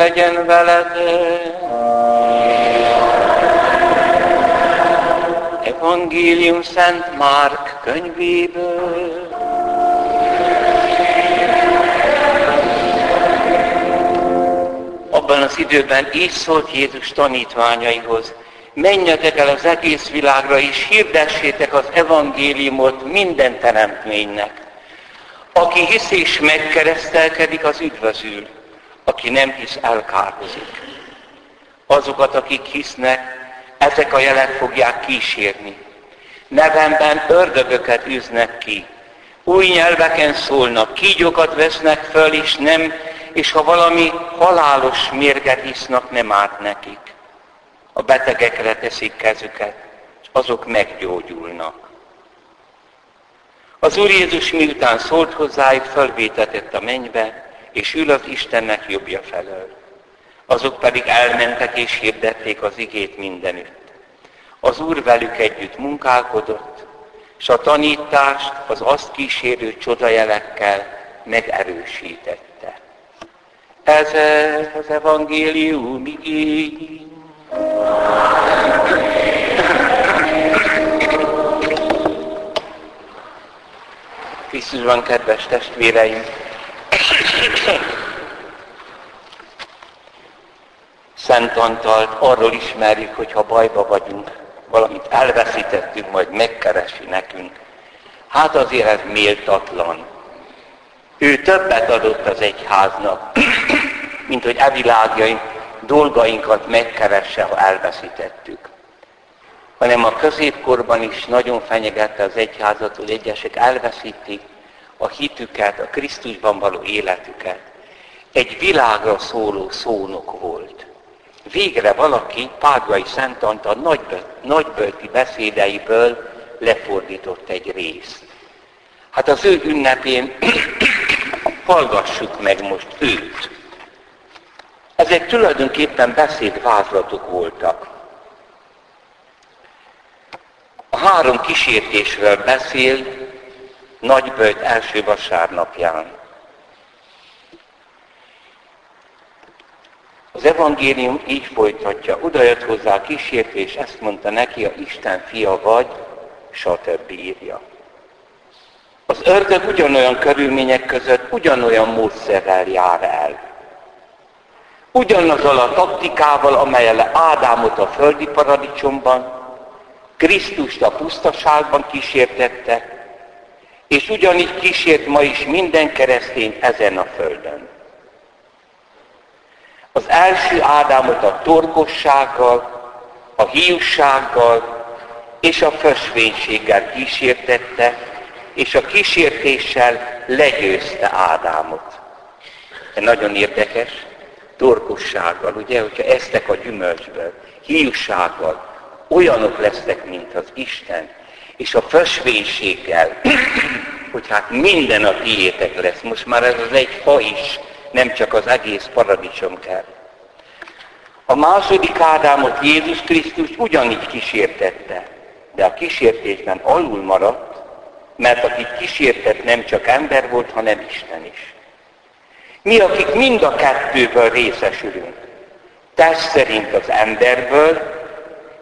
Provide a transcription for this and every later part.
legyen veled. Evangélium Szent Márk könyvéből. Abban az időben így szólt Jézus tanítványaihoz, menjetek el az egész világra, és hirdessétek az evangéliumot minden teremtménynek. Aki hisz és megkeresztelkedik, az üdvözül. Aki nem hisz, elkárhozik. Azokat, akik hisznek, ezek a jelek fogják kísérni. Nevemben ördögöket üznek ki. Új nyelveken szólnak, kígyókat vesznek föl, és nem, és ha valami halálos mérget isznak, nem árt nekik. A betegekre teszik kezüket, és azok meggyógyulnak. Az Úr Jézus miután szólt hozzájuk, fölvétetett a mennybe, és ül az Istennek jobbja felől. Azok pedig elmentek és hirdették az igét mindenütt. Az Úr velük együtt munkálkodott, és a tanítást az azt kísérő csodajelekkel megerősítette. Ez az evangélium igény. Krisztusban, kedves testvéreim! Szent Antalt arról ismerjük, hogy ha bajba vagyunk, valamit elveszítettünk, majd megkeresi nekünk. Hát azért ez méltatlan. Ő többet adott az egyháznak, mint hogy evilágjaink dolgainkat megkeresse, ha elveszítettük hanem a középkorban is nagyon fenyegette az egyházat, hogy egyesek elveszítik a hitüket, a Krisztusban való életüket. Egy világra szóló szónok volt. Végre valaki Págai Szent Antal nagybölti beszédeiből lefordított egy részt. Hát az ő ünnepén hallgassuk meg most őt. Ezek tulajdonképpen beszédvázlatok voltak. A három kísértésről beszél Nagyböjt első vasárnapján. Az evangélium így folytatja, oda jött hozzá a kísértés, ezt mondta neki, a Isten fia vagy, stb. írja. Az ördög ugyanolyan körülmények között ugyanolyan módszerrel jár el. Ugyanazzal a taktikával, amelyel Ádámot a földi paradicsomban, Krisztust a pusztaságban kísértette, és ugyanígy kísért ma is minden keresztény ezen a földön. Az első Ádámot a torkossággal, a hiúsággal és a fösvénységgel kísértette, és a kísértéssel legyőzte Ádámot. Ez nagyon érdekes, torkossággal, ugye, hogyha eztek a gyümölcsből, hiúsággal, olyanok lesznek, mint az Isten, és a fösvénységgel, hogy hát minden a tiétek lesz. Most már ez az egy fa is, nem csak az egész paradicsom kell. A második Ádámot Jézus Krisztus ugyanígy kísértette, de a kísértésben alul maradt, mert aki kísértett nem csak ember volt, hanem Isten is. Mi, akik mind a kettőből részesülünk, test szerint az emberből,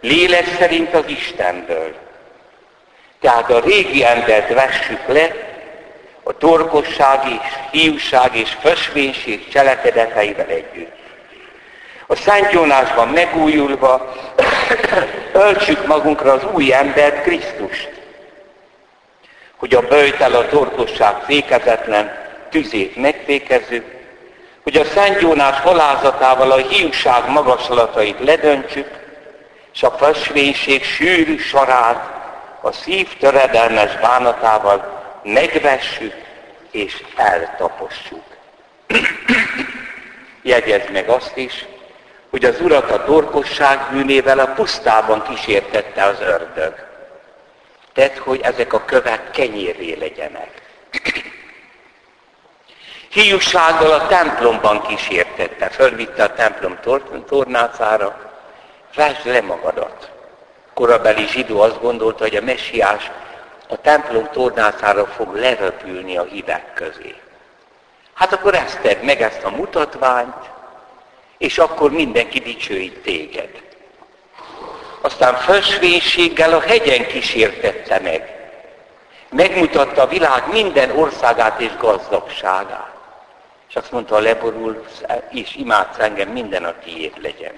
lélek szerint az Istenből. Tehát a régi embert vessük le, a torkosság és hiúság és fösvénység cselekedeteivel együtt. A Szent Jónásban megújulva öltsük magunkra az új embert, Krisztust, hogy a böjtel a torkosság fékezetlen tüzét megfékezzük, hogy a Szent Jónás halázatával a hiúság magaslatait ledöntsük, és a festménység sűrű sarát a szív töredelmes bánatával megvessük és eltapossuk. Jegyezd meg azt is, hogy az urat a torkosság bűnével a pusztában kísértette az ördög. Tedd, hogy ezek a kövek kenyérré legyenek. Hiúsággal a templomban kísértette, fölvitte a templom tornácára, Vásd le magadat. Korabeli zsidó azt gondolta, hogy a messiás a templom tornászára fog leröpülni a hívek közé. Hát akkor ezt tedd meg, ezt a mutatványt, és akkor mindenki dicsőít téged. Aztán fösvénységgel a hegyen kísértette meg. Megmutatta a világ minden országát és gazdagságát. És azt mondta, leborul, és imádsz engem, minden a tiéd legyen.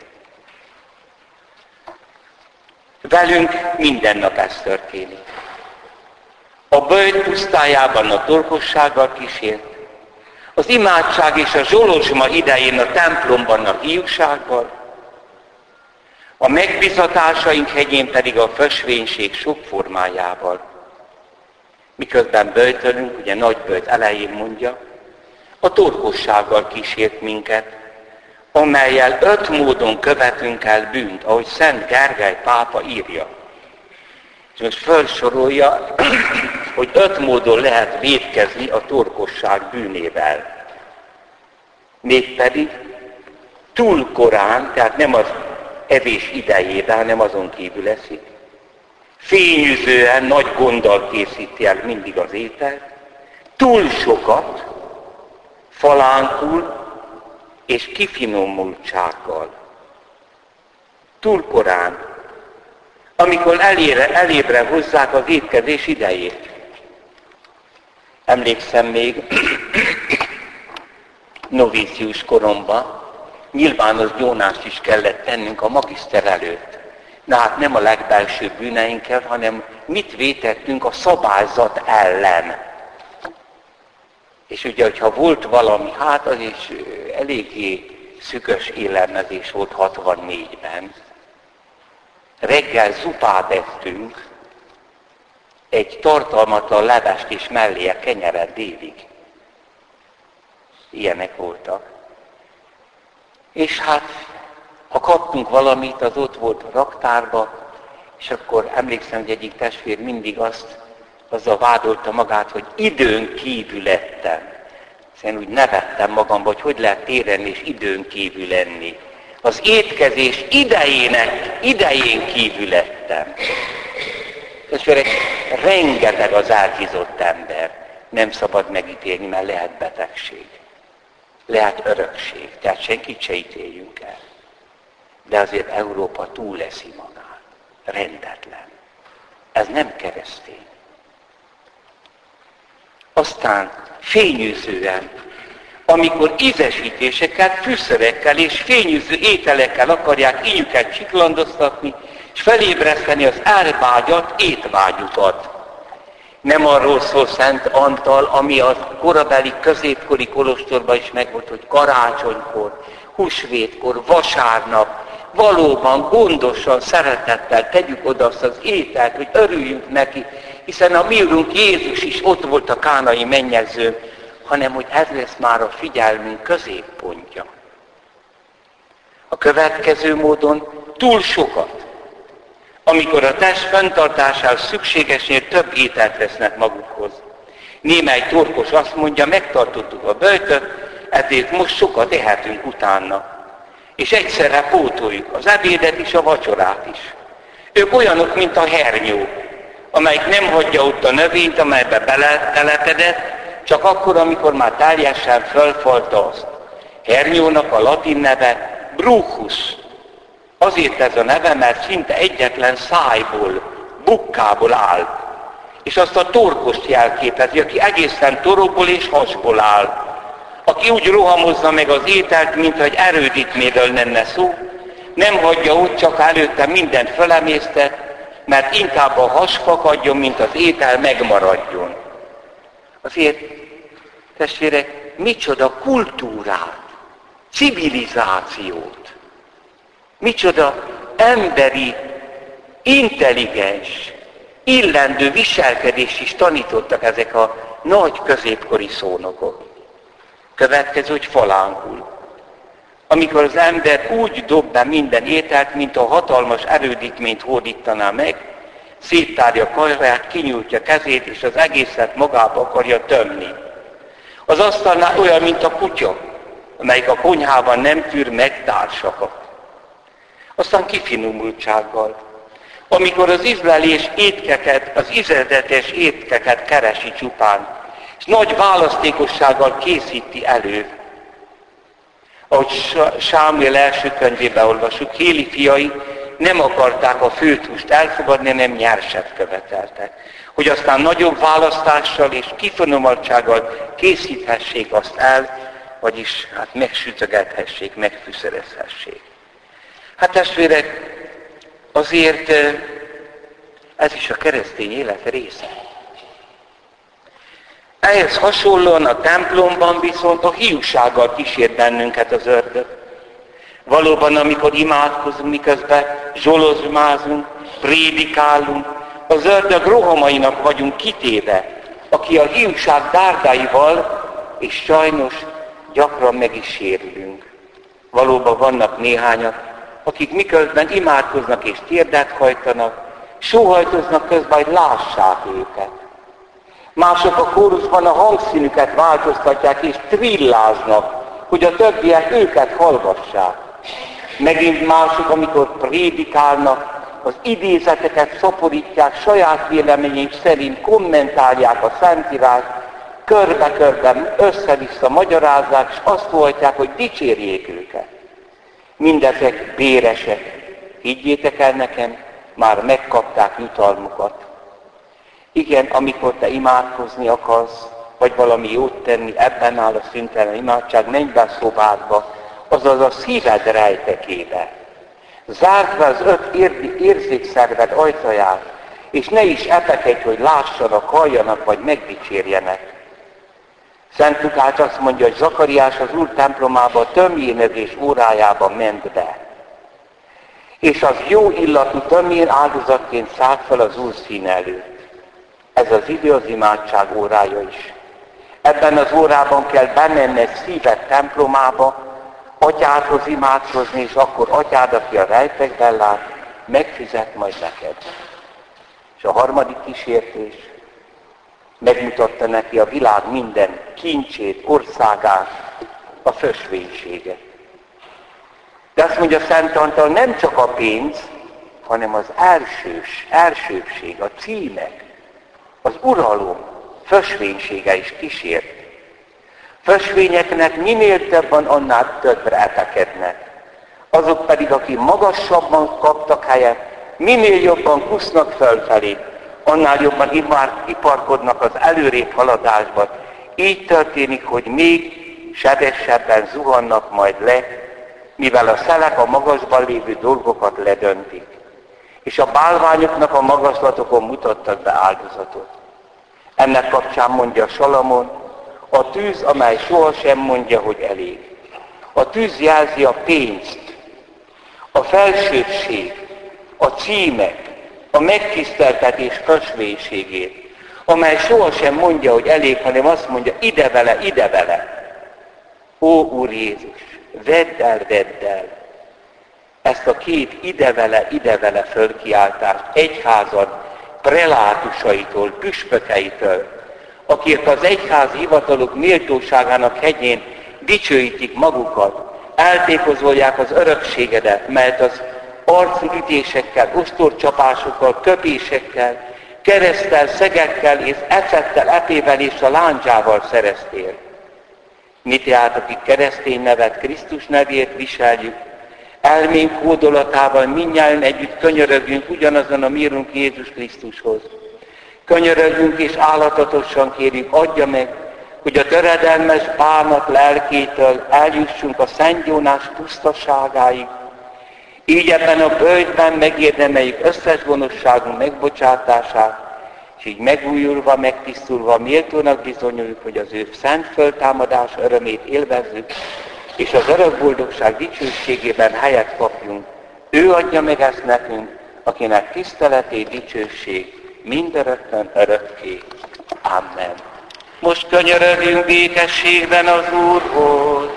Velünk minden nap ez történik. A bőjt pusztájában a torkossággal kísért, az imádság és a zsolozsma idején a templomban a hiúsággal, a megbizatásaink hegyén pedig a fösvénység sok formájával. Miközben böjtölünk, ugye nagy böjt elején mondja, a torkossággal kísért minket, amelyel öt módon követünk el bűnt, ahogy Szent Gergely pápa írja. És most felsorolja, hogy öt módon lehet védkezni a torkosság bűnével. Mégpedig túl korán, tehát nem az evés idejében, nem azon kívül eszik. Fényűzően, nagy gonddal készíti el mindig az ételt. Túl sokat, falánkul és kifinomultsággal. Túl korán, amikor elére, elébre hozzák az étkezés idejét. Emlékszem még novícius koromban, nyilván az gyónást is kellett tennünk a magiszter előtt. Na hát nem a legbelsőbb bűneinkkel, hanem mit vétettünk a szabályzat ellen. És ugye, hogyha volt valami, hát az is eléggé szükös élelmezés volt 64-ben. Reggel zupát ettünk, egy tartalmatlan levest és mellé a kenyeret délig. Ilyenek voltak. És hát, ha kaptunk valamit, az ott volt a raktárba, és akkor emlékszem, hogy egyik testvér mindig azt, azzal vádolta magát, hogy időn kívül lettem. Szóval úgy nevettem magamba, hogy hogy lehet téren és időn kívül lenni. Az étkezés idejének, idején kívül lettem. Testvérek, rengeteg az áldított ember. Nem szabad megítélni, mert lehet betegség. Lehet örökség. Tehát senkit se ítéljünk el. De azért Európa túl leszi magát. Rendetlen. Ez nem keresztény. Aztán fényűzően, amikor ízesítéseket, fűszerekkel és fényűző ételekkel akarják íjüket csiklandoztatni, és felébreszteni az elvágyat, étvágyukat. Nem arról szól Szent Antal, ami a korabeli középkori kolostorban is megvolt, hogy karácsonykor, húsvétkor, vasárnap, valóban gondosan, szeretettel tegyük oda azt az ételt, hogy örüljünk neki, hiszen a mi úrunk Jézus is ott volt a kánai mennyezőn, hanem hogy ez lesz már a figyelmünk középpontja. A következő módon túl sokat, amikor a test fenntartásához szükségesnél több ételt vesznek magukhoz. Némely torkos azt mondja, megtartottuk a böjtöt, ezért most sokat ehetünk utána. És egyszerre pótoljuk az ebédet és a vacsorát is. Ők olyanok, mint a hernyó, amelyik nem hagyja ott a növényt, amelybe beletelepedett, csak akkor, amikor már teljesen fölfalta azt. Hernyónak a latin neve bruchus. Azért ez a neve, mert szinte egyetlen szájból, bukkából áll. És azt a torkost jelképezi, aki egészen torokból és hasból áll. Aki úgy rohamozza meg az ételt, mint hogy erődítméről lenne szó, nem hagyja ott, csak előtte mindent fölemészte, mert inkább a has fakadjon, mint az étel megmaradjon. Azért, testvérek, micsoda kultúrát, civilizációt, micsoda emberi, intelligens, illendő viselkedés is tanítottak ezek a nagy középkori szónokok. Következő, hogy falánkul. Amikor az ember úgy dob be minden ételt, mint a hatalmas erődítményt hódítaná meg, széttárja karját, kinyújtja kezét, és az egészet magába akarja tömni. Az asztalnál olyan, mint a kutya, amelyik a konyhában nem tűr meg társakat. Aztán kifinomultsággal. Amikor az izlelés étkeket, az izledetes étkeket keresi csupán, és nagy választékossággal készíti elő, ahogy Sámuel első könyvében olvasjuk, Héli fiai nem akarták a főtúst elfogadni, nem nyerset követeltek. Hogy aztán nagyobb választással és kifonomaltsággal készíthessék azt el, vagyis hát megsütögethessék, megfűszerezhessék. Hát testvérek, azért ez is a keresztény élet része. Ehhez hasonlóan a templomban viszont a hiúsággal kísér bennünket az ördög. Valóban, amikor imádkozunk, miközben zsolozmázunk, prédikálunk, az ördög rohamainak vagyunk kitéve, aki a hiúság dárdáival, és sajnos gyakran meg is sérülünk. Valóban vannak néhányak, akik miközben imádkoznak és térdet hajtanak, sóhajtoznak közben, hogy lássák őket. Mások a kórusban a hangszínüket változtatják és trilláznak, hogy a többiek őket hallgassák. Megint mások, amikor prédikálnak, az idézeteket szaporítják, saját véleményük szerint kommentálják a Szentírást, körbe-körbe össze-vissza magyarázzák, és azt voltják, hogy dicsérjék őket. Mindezek béresek. Higgyétek el nekem, már megkapták jutalmukat. Igen, amikor te imádkozni akarsz, vagy valami jót tenni, ebben áll a szüntelen imádság, menj be a szobádba, azaz a szíved rejtekébe. Zárd be az öt érzékszerved ajtaját, és ne is epekedj, hogy lássanak, halljanak, vagy megdicsérjenek. Szent Lukács azt mondja, hogy Zakariás az Úr templomába tömjénezés órájában ment be. És az jó illatú tömjén áldozatként szállt fel az Úr szín előtt. Ez az idő az imádság órája is. Ebben az órában kell egy szíved templomába, atyádhoz imádkozni, és akkor atyád, aki a rejtekben lát, megfizet majd neked. És a harmadik kísértés megmutatta neki a világ minden kincsét, országát, a fösvénységet. De azt mondja Szent Antal, nem csak a pénz, hanem az elsős, elsőbség, a címek, az uralom fösvénysége is kísért. Fösvényeknek minél több van, annál többre etekednek. Azok pedig, akik magasabban kaptak helyet, minél jobban kusznak fölfelé, annál jobban iparkodnak az előrébb haladásban. Így történik, hogy még sebesebben zuhannak majd le, mivel a szelek a magasban lévő dolgokat ledöntik. És a bálványoknak a magaslatokon mutattak be áldozatot. Ennek kapcsán mondja Salamon, a tűz, amely sohasem mondja, hogy elég. A tűz jelzi a pénzt, a felsőbség, a címek, a megtiszteltetés kösvénységét, amely sohasem mondja, hogy elég, hanem azt mondja, ide vele, ide vele. Ó, Úr Jézus, vedd el, vedd el. Ezt a két ide vele, ide vele fölkiáltást egyházad prelátusaitól, püspökeitől, akik az egyház hivatalok méltóságának hegyén dicsőítik magukat, eltékozolják az örökségedet, mert az arcütésekkel, ostorcsapásokkal, köpésekkel, keresztel, szegekkel és ecettel, epével és a láncsával szereztél. Mi tehát, akik keresztény nevet, Krisztus nevét viseljük, elménk kódolatával mindnyáján együtt könyörögünk ugyanazon a mírunk Jézus Krisztushoz. Könyörögünk és állatatosan kérjük, adja meg, hogy a töredelmes bánat lelkétől eljussunk a Szent Jónás pusztaságáig, így ebben a bőjtben megérdemeljük összes gonoszságunk megbocsátását, és így megújulva, megtisztulva méltónak bizonyuljuk, hogy az ő szent föltámadás örömét élvezzük, és az örök boldogság dicsőségében helyet kapjunk. Ő adja meg ezt nekünk, akinek tiszteleté, dicsőség mindörökkön örökké. Amen. Most könyörögjünk békességben az Úrhoz.